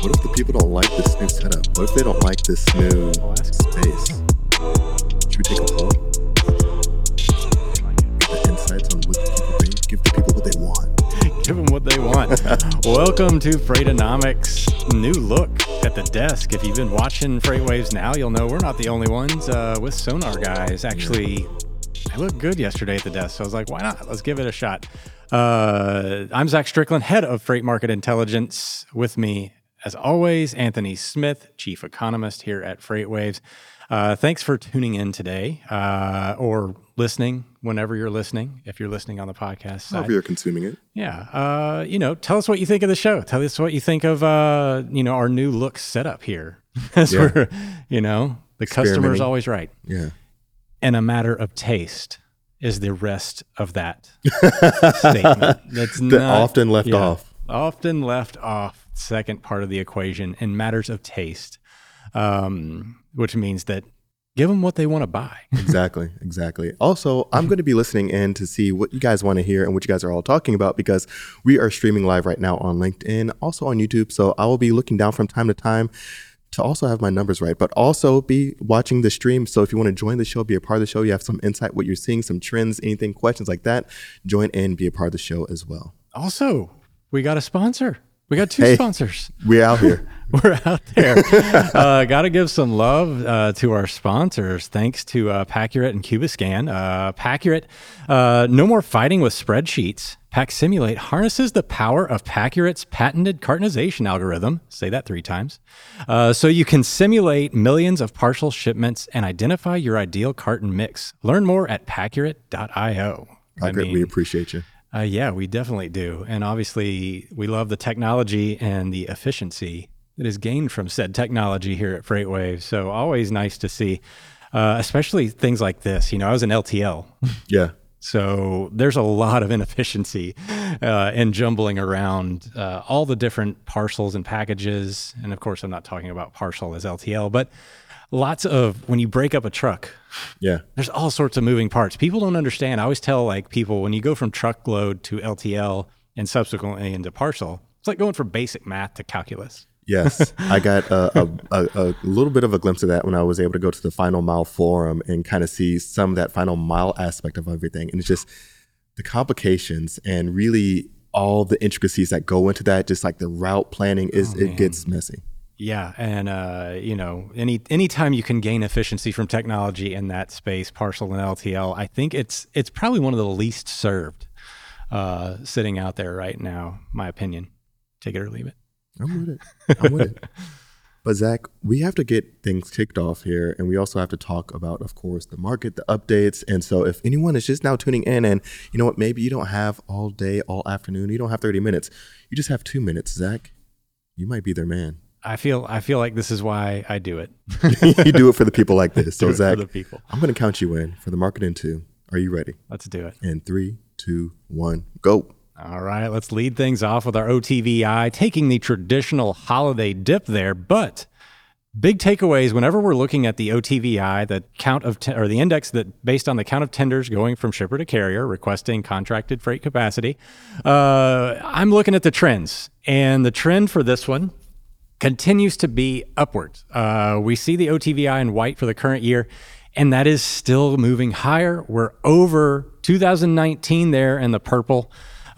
What if the people don't like this new setup? What if they don't like this new space? Should we take a poll? Get the insights on what the people think. Give the people what they want. Give them what they want. Welcome to Freightonomics' new look at the desk. If you've been watching FreightWaves now, you'll know we're not the only ones uh, with Sonar guys. Actually, I looked good yesterday at the desk, so I was like, why not? Let's give it a shot. Uh, I'm Zach Strickland, head of Freight Market Intelligence. With me, as always, Anthony Smith, chief economist here at FreightWaves. Uh, thanks for tuning in today uh, or listening whenever you're listening, if you're listening on the podcast side. However you're consuming it. Yeah. Uh, you know, tell us what you think of the show. Tell us what you think of, uh, you know, our new look setup here. As Yeah. we're, you know, the customer's always right. Yeah. And a matter of taste is the rest of that statement. That's not often left yeah, off. Often left off. Second part of the equation in matters of taste, um, which means that give them what they want to buy. Exactly. Exactly. Also, I'm going to be listening in to see what you guys want to hear and what you guys are all talking about because we are streaming live right now on LinkedIn, also on YouTube. So I will be looking down from time to time to also have my numbers right, but also be watching the stream. So if you want to join the show, be a part of the show, you have some insight, what you're seeing, some trends, anything, questions like that, join in, be a part of the show as well. Also, we got a sponsor. We got two Hey. sponsors. We're out here. We're out there. uh, Got to give some love uh, to our sponsors. Thanks to uh, Paccurate and Cubiscan. Uh, Paccurate, uh, no more fighting with spreadsheets. Pack Simulate harnesses the power of Paccurate's patented cartonization algorithm. Say that three times. Uh, so you can simulate millions of partial shipments and identify your ideal carton mix. Learn more at paccurate.io. I Packard, we appreciate you. uh, yeah, we definitely do. And obviously, we love the technology and the efficiency that is gained from said technology here at FreightWave. So, always nice to see, uh, especially things like this. You know, I was an LTL. Yeah. So there's a lot of inefficiency uh, in jumbling around uh, all the different parcels and packages. And of course, I'm not talking about parcel as LTL, but lots of when you break up a truck, Yeah. there's all sorts of moving parts. People don't understand. I always tell like people when you go from truckload to LTL and subsequently into parcel, it's like going from basic math to calculus. Yes, I got a, a, a, little bit of a glimpse of that when I was able to go to the Final Mile Forum and kind of see some of that final mile aspect of everything. And it's just the complications and really all the intricacies that go into that, just like the route planning is, it gets messy. Yeah, and uh, you know, any anytime you can gain efficiency from technology in that space, parcel and LTL, I think it's it's probably one of the least served uh, sitting out there right now. My opinion. Take it or leave it. I'm with it. I'm with it. But Zach, we have to get things kicked off here, and we also have to talk about, of course, the market, the updates. And so, if anyone is just now tuning in, and you know what, maybe you don't have all day, all afternoon, you don't have 30 minutes, you just have two minutes, Zach. You might be their man. I feel I feel like this is why I do it. you do it for the people like this. So, it for Zach, the people. I'm going to count you in for the market in two. Are you ready? Let's do it. In three, two, one, go. All right, let's lead things off with our OTVI, taking the traditional holiday dip there. But big takeaways whenever we're looking at the OTVI, the count of or the index that based on the count of tenders going from shipper to carrier requesting contracted freight capacity. Uh, I'm looking at the trends, and the trend for this one continues to be upwards. Uh, we see the OTVI in white for the current year, and that is still moving higher. We're over 2019 there in the purple,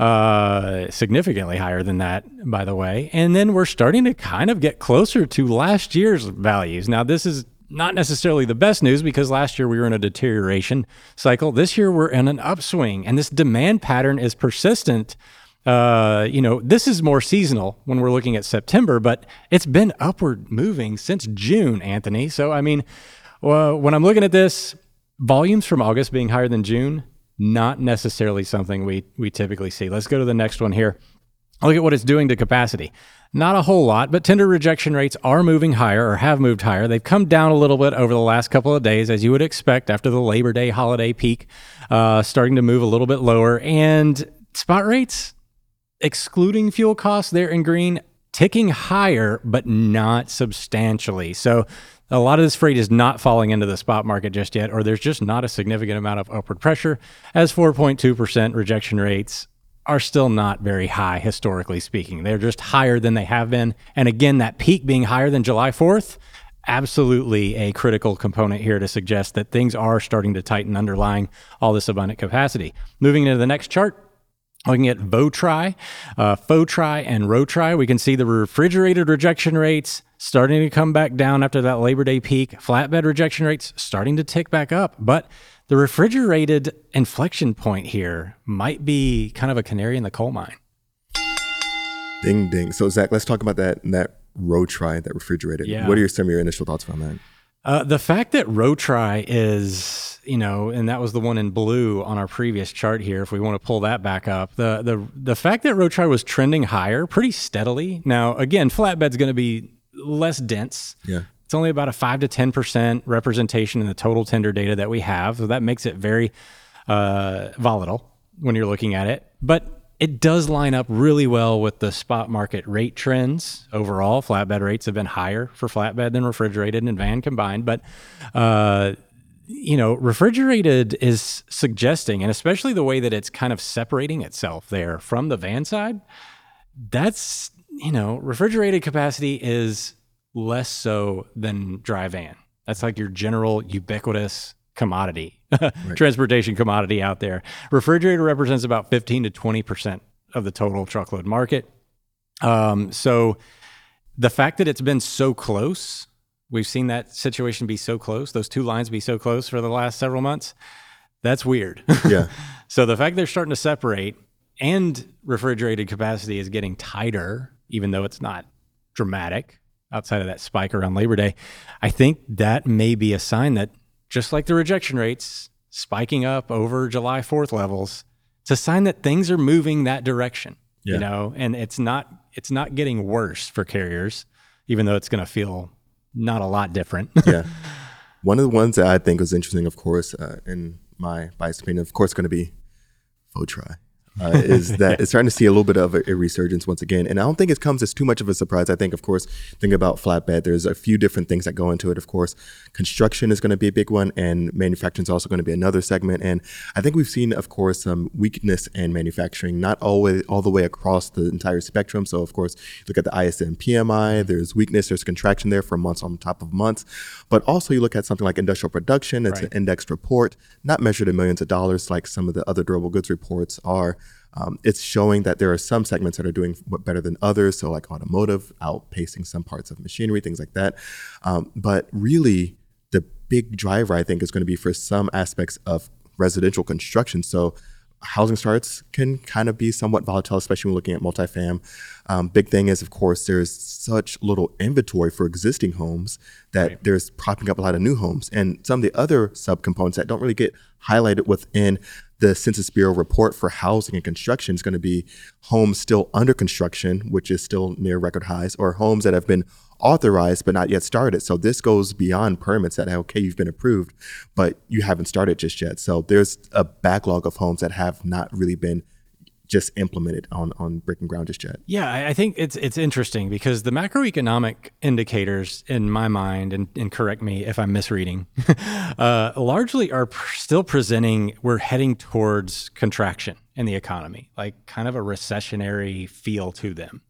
uh, significantly higher than that, by the way. And then we're starting to kind of get closer to last year's values. Now, this is not necessarily the best news because last year we were in a deterioration cycle. This year we're in an upswing, and this demand pattern is persistent uh, you know, this is more seasonal when we're looking at September, but it's been upward moving since June, Anthony. So, I mean, well, when I'm looking at this, volumes from August being higher than June, not necessarily something we we typically see. Let's go to the next one here. Look at what it's doing to capacity. Not a whole lot, but tender rejection rates are moving higher or have moved higher. They've come down a little bit over the last couple of days, as you would expect after the Labor Day holiday peak, uh, starting to move a little bit lower. And spot rates, excluding fuel costs, they're in green, ticking higher, but not substantially. So a lot of this freight is not falling into the spot market just yet, or there's just not a significant amount of upward pressure, as 4.2% rejection rates are still not very high historically speaking. They're just higher than they have been. And again, that peak being higher than July 4th, absolutely a critical component here to suggest that things are starting to tighten underlying all this abundant capacity. Moving into the next chart, Looking at VOTRI, uh, FOTRI, and ROTRI, we can see the refrigerated rejection rates starting to come back down after that Labor Day peak. Flatbed rejection rates starting to tick back up, but the refrigerated inflection point here might be kind of a canary in the coal mine. Ding ding. So Zach, let's talk about that that ROTRI, that refrigerated. Yeah. What are your, some of your initial thoughts on that? Uh, the fact that ROTRI is, you know, and that was the one in blue on our previous chart here. If we want to pull that back up, the the the fact that ROTRI was trending higher pretty steadily. Now, again, flatbed's going to be less dense. Yeah. It's only about a five to ten percent representation in the total tender data that we have, so that makes it very uh, volatile when you're looking at it. But it does line up really well with the spot market rate trends overall. Flatbed rates have been higher for flatbed than refrigerated and van combined, but uh, you know, refrigerated is suggesting, and especially the way that it's kind of separating itself there from the van side. That's you know, refrigerated capacity is less so than dry van. That's like your general ubiquitous commodity, right. transportation commodity out there. Refrigerator represents about 15 to 20% of the total truckload market. Um, so the fact that it's been so close, we've seen that situation be so close, those two lines be so close for the last several months. That's weird. Yeah. so the fact they're starting to separate and refrigerated capacity is getting tighter, even though it's not dramatic outside of that spike around Labor Day, I think that may be a sign that just like the rejection rates spiking up over July 4th levels, it's a sign that things are moving that direction. Yeah. You know, and it's not it's not getting worse for carriers, even though it's going to feel not a lot different. yeah. One of the ones that I think was interesting, of course, uh, in my biased opinion, of course, going to be FOTRI uh, is that it's starting to see a little bit of a, a, resurgence once again. And I don't think it comes as too much of a surprise. I think, of course, think about flatbed, there's a few different things that go into it. Of course, construction is going to be a big one, and manufacturing is also going to be another segment. And I think we've seen, of course, some weakness in manufacturing, not always all the way across the entire spectrum. So, of course, look at the ISM PMI, there's weakness, there's contraction there for months on top of months. But also, you look at something like industrial production, it's right. an indexed report, not measured in millions of dollars like some of the other durable goods reports are. Um, it's showing that there are some segments that are doing better than others. So, like automotive, outpacing some parts of machinery, things like that. Um, but really, the big driver, I think, is going to be for some aspects of residential construction. So, housing starts can kind of be somewhat volatile, especially when looking at multifam. Um, big thing is, of course, there's such little inventory for existing homes that right. there's propping up a lot of new homes. And some of the other subcomponents that don't really get highlighted within the Census Bureau report for housing and construction is going to be homes still under construction, which is still near record highs, or homes that have been authorized but not yet started. So this goes beyond permits that okay, you've been approved, but you haven't started just yet. So there's a backlog of homes that have not really been just implemented on on breaking ground just yet. Yeah, I think it's it's interesting because the macroeconomic indicators, in my mind, and, and correct me if I'm misreading, uh, largely are pr- still presenting we're heading towards contraction in the economy, like kind of a recessionary feel to them.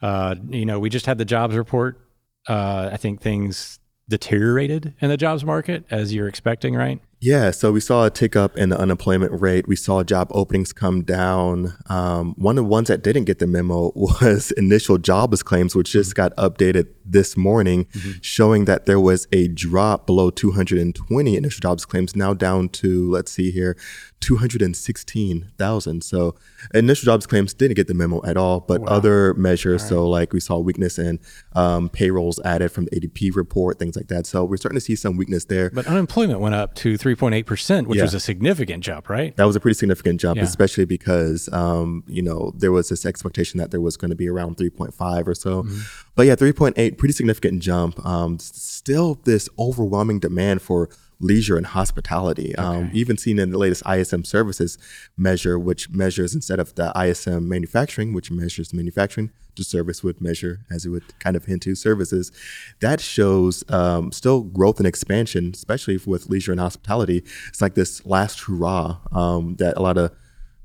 Uh, you know, we just had the jobs report. Uh, I think things deteriorated in the jobs market as you're expecting, right? Yeah, so we saw a tick up in the unemployment rate. We saw job openings come down. Um, one of the ones that didn't get the memo was initial jobless claims, which just got updated this morning, mm-hmm. showing that there was a drop below 220 initial jobs claims, now down to, let's see here, 216,000. So initial jobs claims didn't get the memo at all, but wow. other measures, right. so like we saw weakness in um, payrolls added from the ADP report, things like that. So we're starting to see some weakness there. But unemployment went up to 3.8%, which yeah. was a significant jump, right? That was a pretty significant jump, yeah. especially because, um, you know, there was this expectation that there was going to be around 3.5 or so. Mm-hmm. But yeah, 3.8, pretty significant jump. Um, still this overwhelming demand for leisure and hospitality. Um, okay. Um, even seen in the latest ISM services measure, which measures instead of the ISM manufacturing, which measures manufacturing, the service would measure, as it would kind of hint to services. That shows um, still growth and expansion, especially with leisure and hospitality. It's like this last hurrah um, that a lot of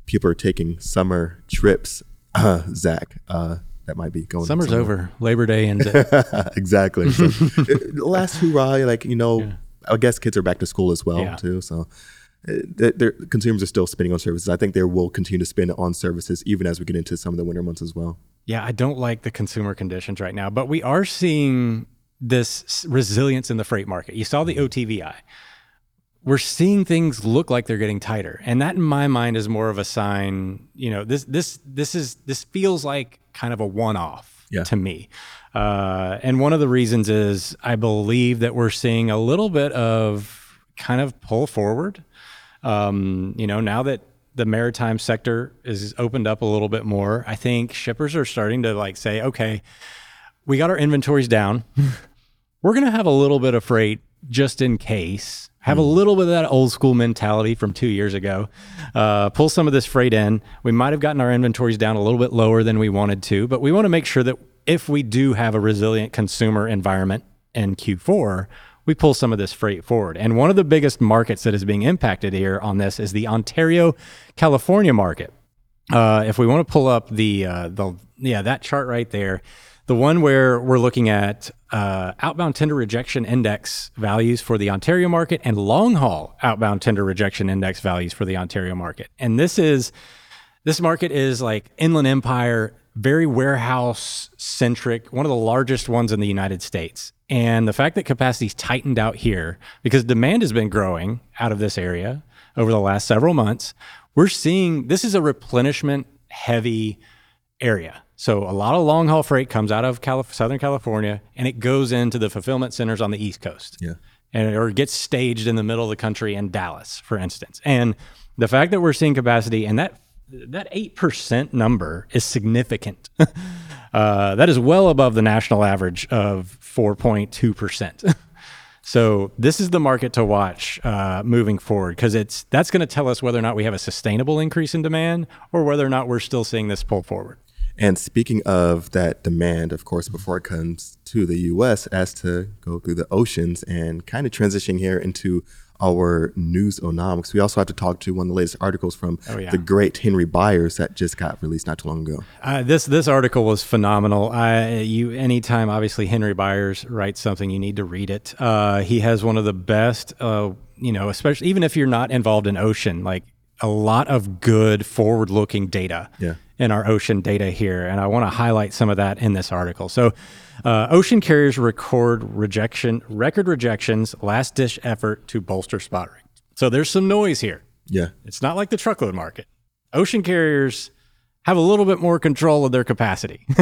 people are taking summer trips. Uh, Zach, uh, that might be going. Summer's over. Labor Day and exactly. So, last hurrah, like you know, yeah. I guess kids are back to school as well yeah. too. So eh, their consumers are still spending on services. I think they will continue to spend on services even as we get into some of the winter months as well. Yeah, I don't like the consumer conditions right now, but we are seeing this resilience in the freight market. You saw the mm-hmm. OTVI. We're seeing things look like they're getting tighter, and that in my mind is more of a sign. You know, this this this is this feels like kind of a one-off yeah. to me. Uh, and one of the reasons is I believe that we're seeing a little bit of kind of pull forward. Um, you know, now that the maritime sector is opened up a little bit more, I think shippers are starting to like say, okay, we got our inventories down. we're going to have a little bit of freight just in case. Have a hmm. little bit of that old school mentality from two years ago. Uh, pull some of this freight in. We might have gotten our inventories down a little bit lower than we wanted to, but we want to make sure that if we do have a resilient consumer environment in Q4, we pull some of this freight forward. And one of the biggest markets that is being impacted here on this is the Ontario, California market. Uh, if we want to pull up the uh, the yeah that chart right there, the one where we're looking at uh, outbound tender rejection index values for the Ontario market and long haul outbound tender rejection index values for the Ontario market, and this is this market is like Inland Empire very warehouse centric, one of the largest ones in the United States. And the fact that capacity's tightened out here because demand has been growing out of this area over the last several months, we're seeing this is a replenishment heavy area. So a lot of long haul freight comes out of Calif- Southern California and it goes into the fulfillment centers on the East Coast. Yeah. And or gets staged in the middle of the country in Dallas, for instance. And the fact that we're seeing capacity and that that 8% number is significant. uh, that is well above the national average of 4.2%. so this is the market to watch uh, moving forward because it's that's going to tell us whether or not we have a sustainable increase in demand or whether or not we're still seeing this pull forward. And speaking of that demand, of course, before it comes to the U.S., it has to go through the oceans and kind of transitioning here into our news onomics. We also have to talk to one of the latest articles from oh, yeah. the great Henry Byers that just got released not too long ago. Uh, this this article was phenomenal. I, you anytime obviously Henry Byers writes something, you need to read it. Uh, he has one of the best, uh, you know, especially even if you're not involved in ocean, like a lot of good forward looking data. Yeah in our ocean data here, and I want to highlight some of that in this article. So, uh, ocean carriers record rejection, record rejections, last dish effort to bolster spot rate. So there's some noise here. Yeah, it's not like the truckload market. Ocean carriers have a little bit more control of their capacity.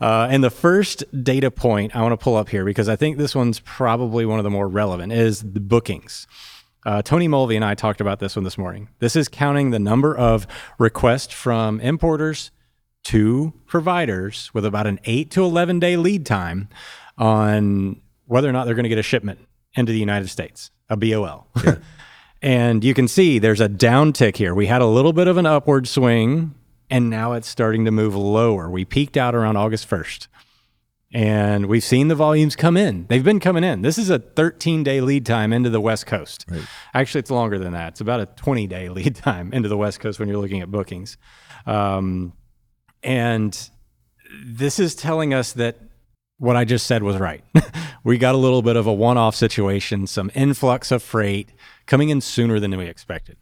uh, and the first data point I want to pull up here because I think this one's probably one of the more relevant is the bookings. Uh, Tony Mulvey and I talked about this one this morning. This is counting the number of requests from importers to providers with about an eight to 11 day lead time on whether or not they're going to get a shipment into the United States, a BOL. Yeah. and you can see there's a downtick here. We had a little bit of an upward swing and now it's starting to move lower. We peaked out around August 1st and we've seen the volumes come in. They've been coming in. This is a 13 day lead time into the West Coast. Right. Actually, it's longer than that. It's about a 20 day lead time into the West Coast when you're looking at bookings. Um, and this is telling us that what I just said was right. we got a little bit of a one off situation, some influx of freight coming in sooner than we expected.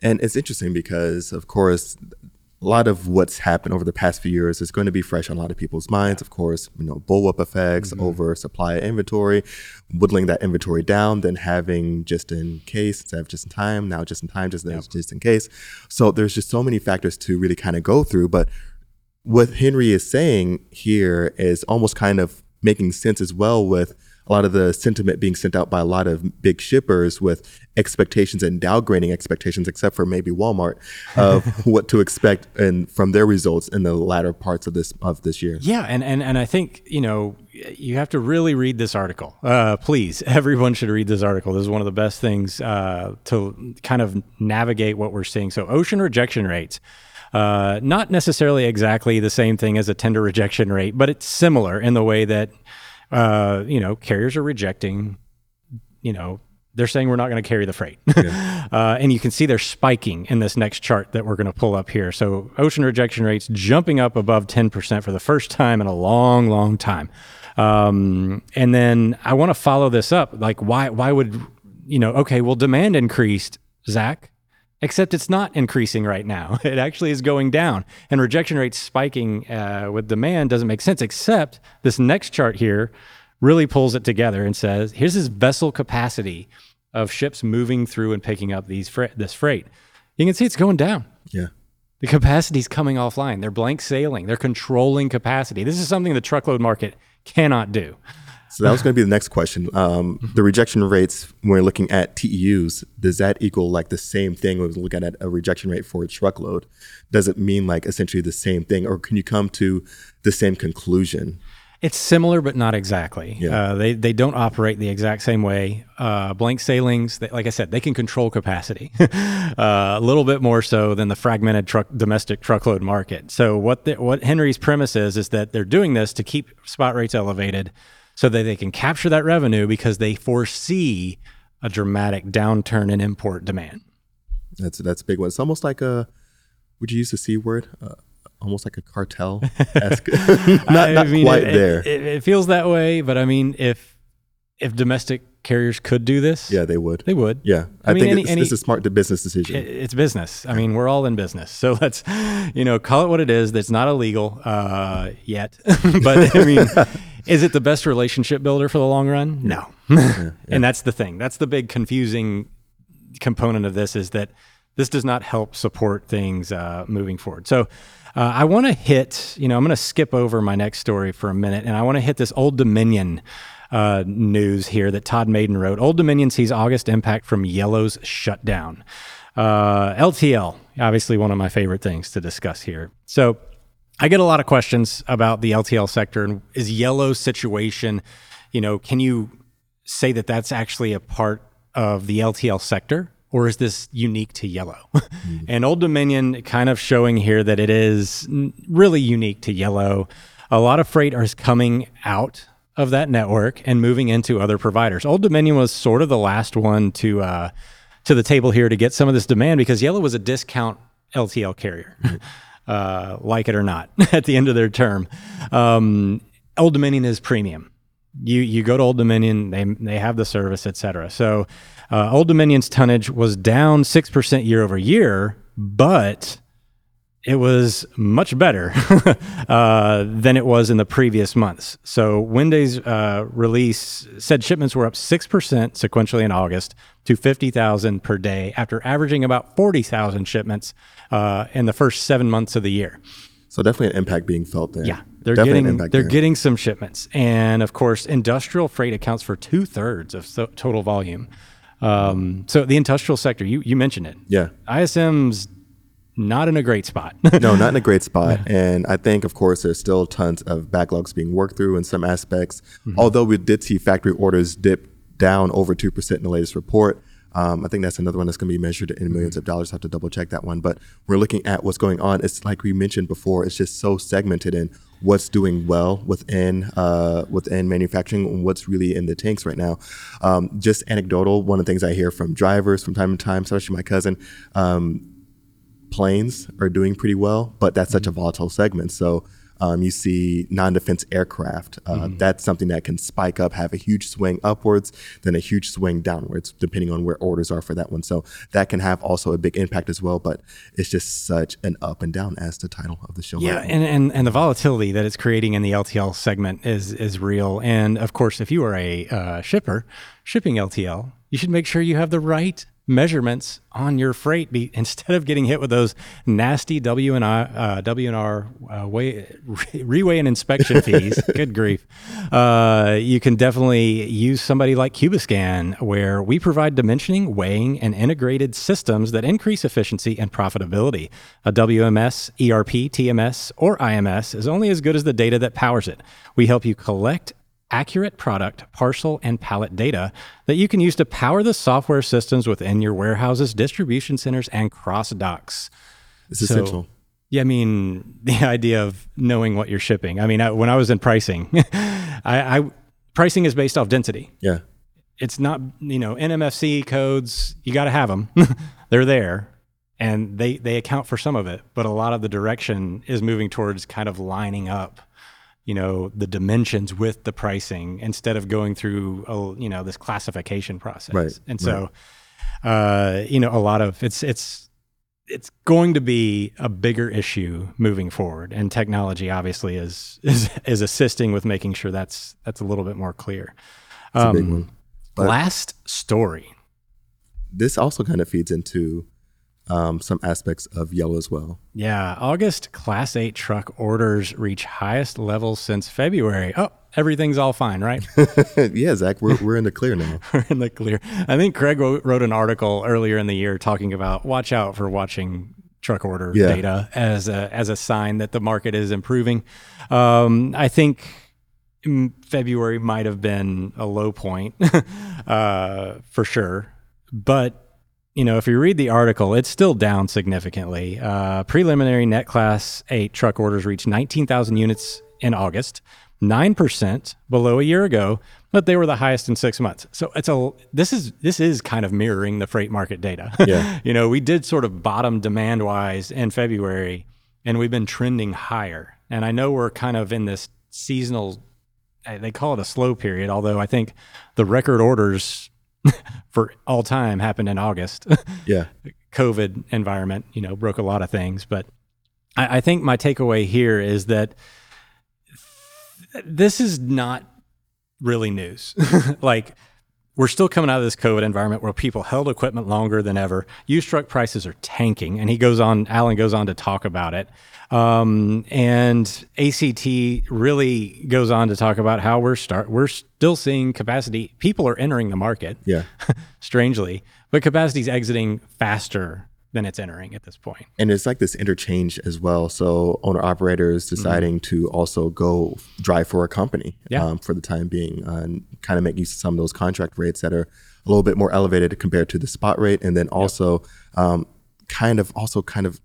And it's interesting because, of course, a lot of what's happened over the past few years is going to be fresh on a lot of people's minds. Of course, you know, bullwhip effects, mm-hmm. over supply inventory, whittling that inventory down, then having just in case instead of just in time, now just in time, just, yep. just in case. So there's just so many factors to really kind of go through. But what Henry is saying here is almost kind of making sense as well with a lot of the sentiment being sent out by a lot of big shippers with expectations and downgrading expectations, except for maybe Walmart, of what to expect and from their results in the latter parts of this of this year. Yeah, and and and I think you know you have to really read this article. Uh, please, everyone should read this article. This is one of the best things uh, to kind of navigate what we're seeing. So, ocean rejection rates. Uh, not necessarily exactly the same thing as a tender rejection rate, but it's similar in the way that uh, you know, carriers are rejecting, you know, they're saying we're not going to carry the freight. Yeah. uh, and you can see they're spiking in this next chart that we're going to pull up here. So ocean rejection rates jumping up above 10% for the first time in a long, long time. Um, and then I want to follow this up. Like, why, why would, you know, okay, well, demand increased, Zach except it's not increasing right now. It actually is going down. And rejection rates spiking uh, with demand doesn't make sense, except this next chart here really pulls it together and says here's this vessel capacity of ships moving through and picking up these fr- this freight. You can see it's going down. Yeah. The capacity is coming offline. They're blank sailing. They're controlling capacity. This is something the truckload market cannot do. So that was going to be the next question. Um, the rejection rates when we're looking at TEUs, does that equal like the same thing when we're looking at a rejection rate for a truckload? Does it mean like essentially the same thing, or can you come to the same conclusion? It's similar, but not exactly. Yeah. Uh, they they don't operate the exact same way. Uh, blank sailings, they, like I said, they can control capacity uh, a little bit more so than the fragmented truck domestic truckload market. So what the, what Henry's premise is is that they're doing this to keep spot rates elevated so that they can capture that revenue because they foresee a dramatic downturn in import demand. That's that's a big one. It's almost like a would you use the c word? Uh, almost like a cartel esque. not, not mean, quite it, there. It, it, feels that way, but I mean, if if domestic carriers could do this, yeah, they would. They would. Yeah, I, I mean, think any, it's, any, it's, a smart business decision. It's business. I mean, we're all in business, so let's you know call it what it is. That's not illegal uh, yet, but I mean. Is it the best relationship builder for the long run? No. yeah. And that's the thing. That's the big confusing component of this is that this does not help support things uh, moving forward. So uh, I want to hit, you know, I'm going to skip over my next story for a minute and I want to hit this Old Dominion uh, news here that Todd Maiden wrote. Old Dominion sees August impact from Yellow's shutdown. LTL, uh, obviously one of my favorite things to discuss here. So I get a lot of questions about the LTL sector and is Yellow's situation, you know, can you say that that's actually a part of the LTL sector? Or is this unique to Yellow? Mm. and Old Dominion kind of showing here that it is really unique to Yellow. A lot of freight is coming out of that network and moving into other providers. Old Dominion was sort of the last one to uh, to the table here to get some of this demand because Yellow was a discount LTL carrier. Uh, like it or not, at the end of their term. Um, Old Dominion is premium. You you go to Old Dominion, they they have the service, etc. So uh, Old Dominion's tonnage was down six percent year over year, but it was much better uh, than it was in the previous months. So Winday's uh, release said shipments were up 6% sequentially in August to 50,000 per day after averaging about 40,000 shipments uh, in the first seven months of the year. So definitely an impact being felt there. Yeah, they're definitely getting they're there. getting some shipments, and of course, industrial freight accounts for two thirds of so- total volume. Um, so the industrial sector, you you mentioned it. Yeah, ISM's not in a great spot. no, not in a great spot. And I think, of course, there's still tons of backlogs being worked through in some aspects. Mm-hmm. Although we did see factory orders dip down over 2% in the latest report. Um, I think that's another one that's going to be measured in 1000000s of dollars. I have to double check that one. But we're looking at what's going on. It's like we mentioned before, it's just so segmented in what's doing well within uh, within manufacturing and what's really in the tanks right now. Um, just anecdotal, one of the things I hear from drivers from time to time, especially my cousin, um, planes are doing pretty well, but that's such a volatile segment. So Um, you see non-defense aircraft. Uh, Mm-hmm. That's something that can spike up, have a huge swing upwards, then a huge swing downwards, depending on where orders are for that one. So that can have also a big impact as well. But it's just such an up and down, as the title of the show. Yeah, and, and and the volatility that it's creating in the LTL segment is is real. And of course, if you are a uh, shipper shipping LTL, you should make sure you have the right measurements on your freight be, instead of getting hit with those nasty W and I uh, W and R uh, weigh, reweigh and inspection fees. Good grief! Uh, you can definitely use somebody like Cubiscan, where we provide dimensioning, weighing, and integrated systems that increase efficiency and profitability. A WMS, ERP, TMS, or IMS is only as good as the data that powers it. We help you collect accurate product, parcel, and pallet data that you can use to power the software systems within your warehouses, distribution centers, and cross docks. it's essential. Yeah, I mean the idea of knowing what you're shipping. I mean, I, when I was in pricing, I, I pricing is based off density. Yeah. It's not you know NMFC codes. You got to have them. They're there, and they they account for some of it. But a lot of the direction is moving towards kind of lining up you know the dimensions with the pricing instead of going through a, you know this classification process. Right, and so uh you know a lot of it's it's it's going to be a bigger issue moving forward. And technology obviously is is is assisting with making sure that's that's a little bit more clear. It's a big Um, one. Last story. This also kind of feeds into um, some aspects of yellow as well. Yeah, August Class 8 truck orders reach highest levels since February. Oh, everything's all fine, right? yeah, Zach, we're, we're in the clear now. We're in the clear. I think Craig wrote an article earlier in the year talking about watch out for watching truck order Yeah. data as a, as a sign that the market is improving. Um, I think February might have been a low point uh, for sure, but you know, if you read the article, it's still down significantly. Uh, preliminary net class eight truck orders reached 19,000 units in August, 9% below a year ago, but they were the highest in six months. So it's a, this is, this is kind of mirroring the freight market data. Yeah. you know, we did sort of bottom demand wise in February and we've been trending higher. And I know we're kind of in this seasonal, uh, they call it a slow period, although I think the record orders for all time happened in August. Yeah. COVID environment, you know, broke a lot of things. But I, I think my takeaway here is that th- this is not really news. like, we're still coming out of this COVID environment where people held equipment longer than ever. Used truck prices are tanking, and he goes on. Alan goes on to talk about it, um, and ACT really goes on to talk about how we're start we're still seeing capacity. People are entering the market Yeah. strangely, but capacity is exiting faster than it's entering at this point. And it's like this interchange as well. So owner operators deciding to also go drive for a company Yeah. um, for the time being uh, and kind of make use of some of those contract rates that are a little bit more elevated compared to the spot rate. And then also um, kind of also kind of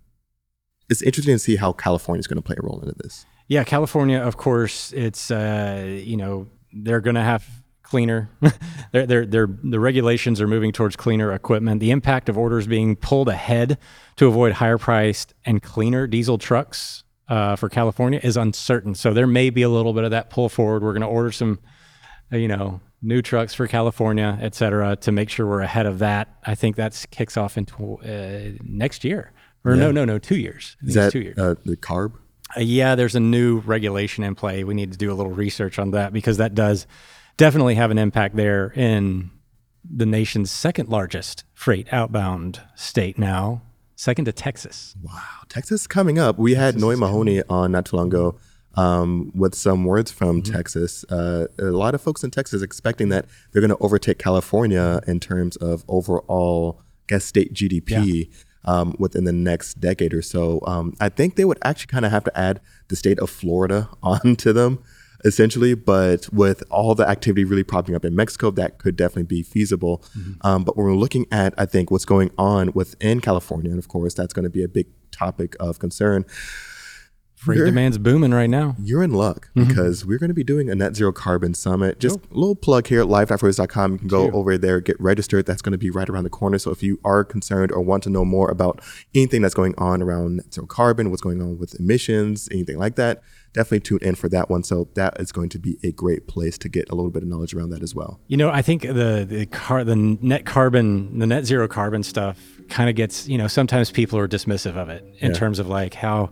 it's interesting to see how California is going to play a role into this. Yeah, California, of course, it's uh, you know they're going to have cleaner. they're, they're, they're, the regulations are moving towards cleaner equipment. The impact of orders being pulled ahead to avoid higher priced and cleaner diesel trucks uh, for California is uncertain. So there may be a little bit of that pull forward. We're going to order some, uh, you know, new trucks for California, et cetera, to make sure we're ahead of that. I think that kicks off into uh, next year. Or no, no, no, two years. Is that two years. uh, the CARB? Uh, yeah, there's a new regulation in play. We need to do a little research on that because that does definitely have an impact there in the nation's second largest freight outbound state now, second to Texas. Wow, Texas coming up. We had Noi Mahoney on not too long ago um, with some words from Texas. Uh, a lot of folks in Texas expecting that they're going to overtake California in terms of overall, I guess, state GDP. Um, within the next decade or so, um, I think they would actually kind of have to add the state of Florida onto them, essentially. But with all the activity really popping up in Mexico, that could definitely be feasible. Um, but when we're looking at, I think, what's going on within California, and of course, that's going to be a big topic of concern. Freight You're- demand's booming right now. You're in luck Mm-hmm. because we're going to be doing a net zero carbon summit. Just a little plug here, live.froze.com. You can go over there, get registered. That's going to be right around the corner. So if you are concerned or want to know more about anything that's going on around net zero carbon, what's going on with emissions, anything like that, definitely tune in for that one. So that is going to be a great place to get a little bit of knowledge around that as well. You know, I think the the car the net carbon the net zero carbon stuff kind of gets you know sometimes people are dismissive of it in Yeah. terms of like how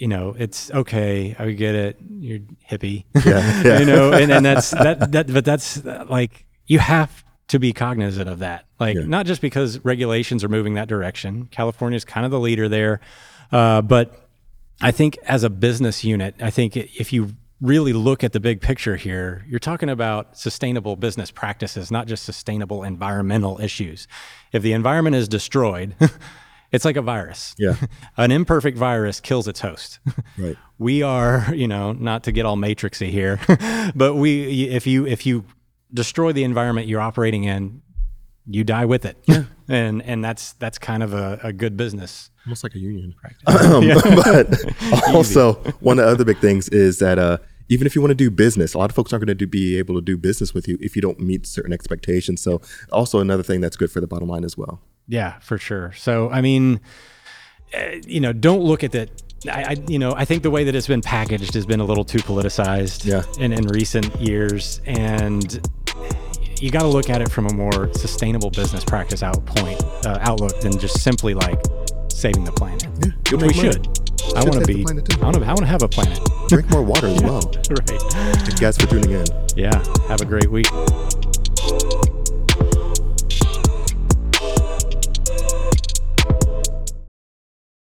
you know it's okay I get it you're hippie Yeah, yeah. you know and, and that's that that but that's like you have to be cognizant of that like Yeah. not just because regulations are moving that direction California is kind of the leader there uh, but I think as a business unit, I think if you really look at the big picture here, you're talking about sustainable business practices, not just sustainable environmental issues. If the environment is destroyed, it's like a virus. Yeah. An imperfect virus kills its host. Right. we are, you know, not to get all matrixy here, but we if you if you destroy the environment you're operating in, you die with it. Yeah. and and that's that's kind of a, a good business. almost like a union. Um, but also, one of the other big things is that uh, even if you want to do business, a lot of folks aren't going to do, be able to do business with you if you don't meet certain expectations. So, also another thing that's good for the bottom line as well. Yeah, for sure. So, I mean, uh, you know, don't look at that. I, I, you know, I think the way that it's been packaged has been a little too politicized Yeah. in, in recent years. And you got to look at it from a more sustainable business practice out point, uh, outlook than just simply like saving the planet. you'll which we money. should. I want to be. I want to, I want to have a planet. Drink more water as well. right. Thank you guys for tuning in. Yeah. Have a great week.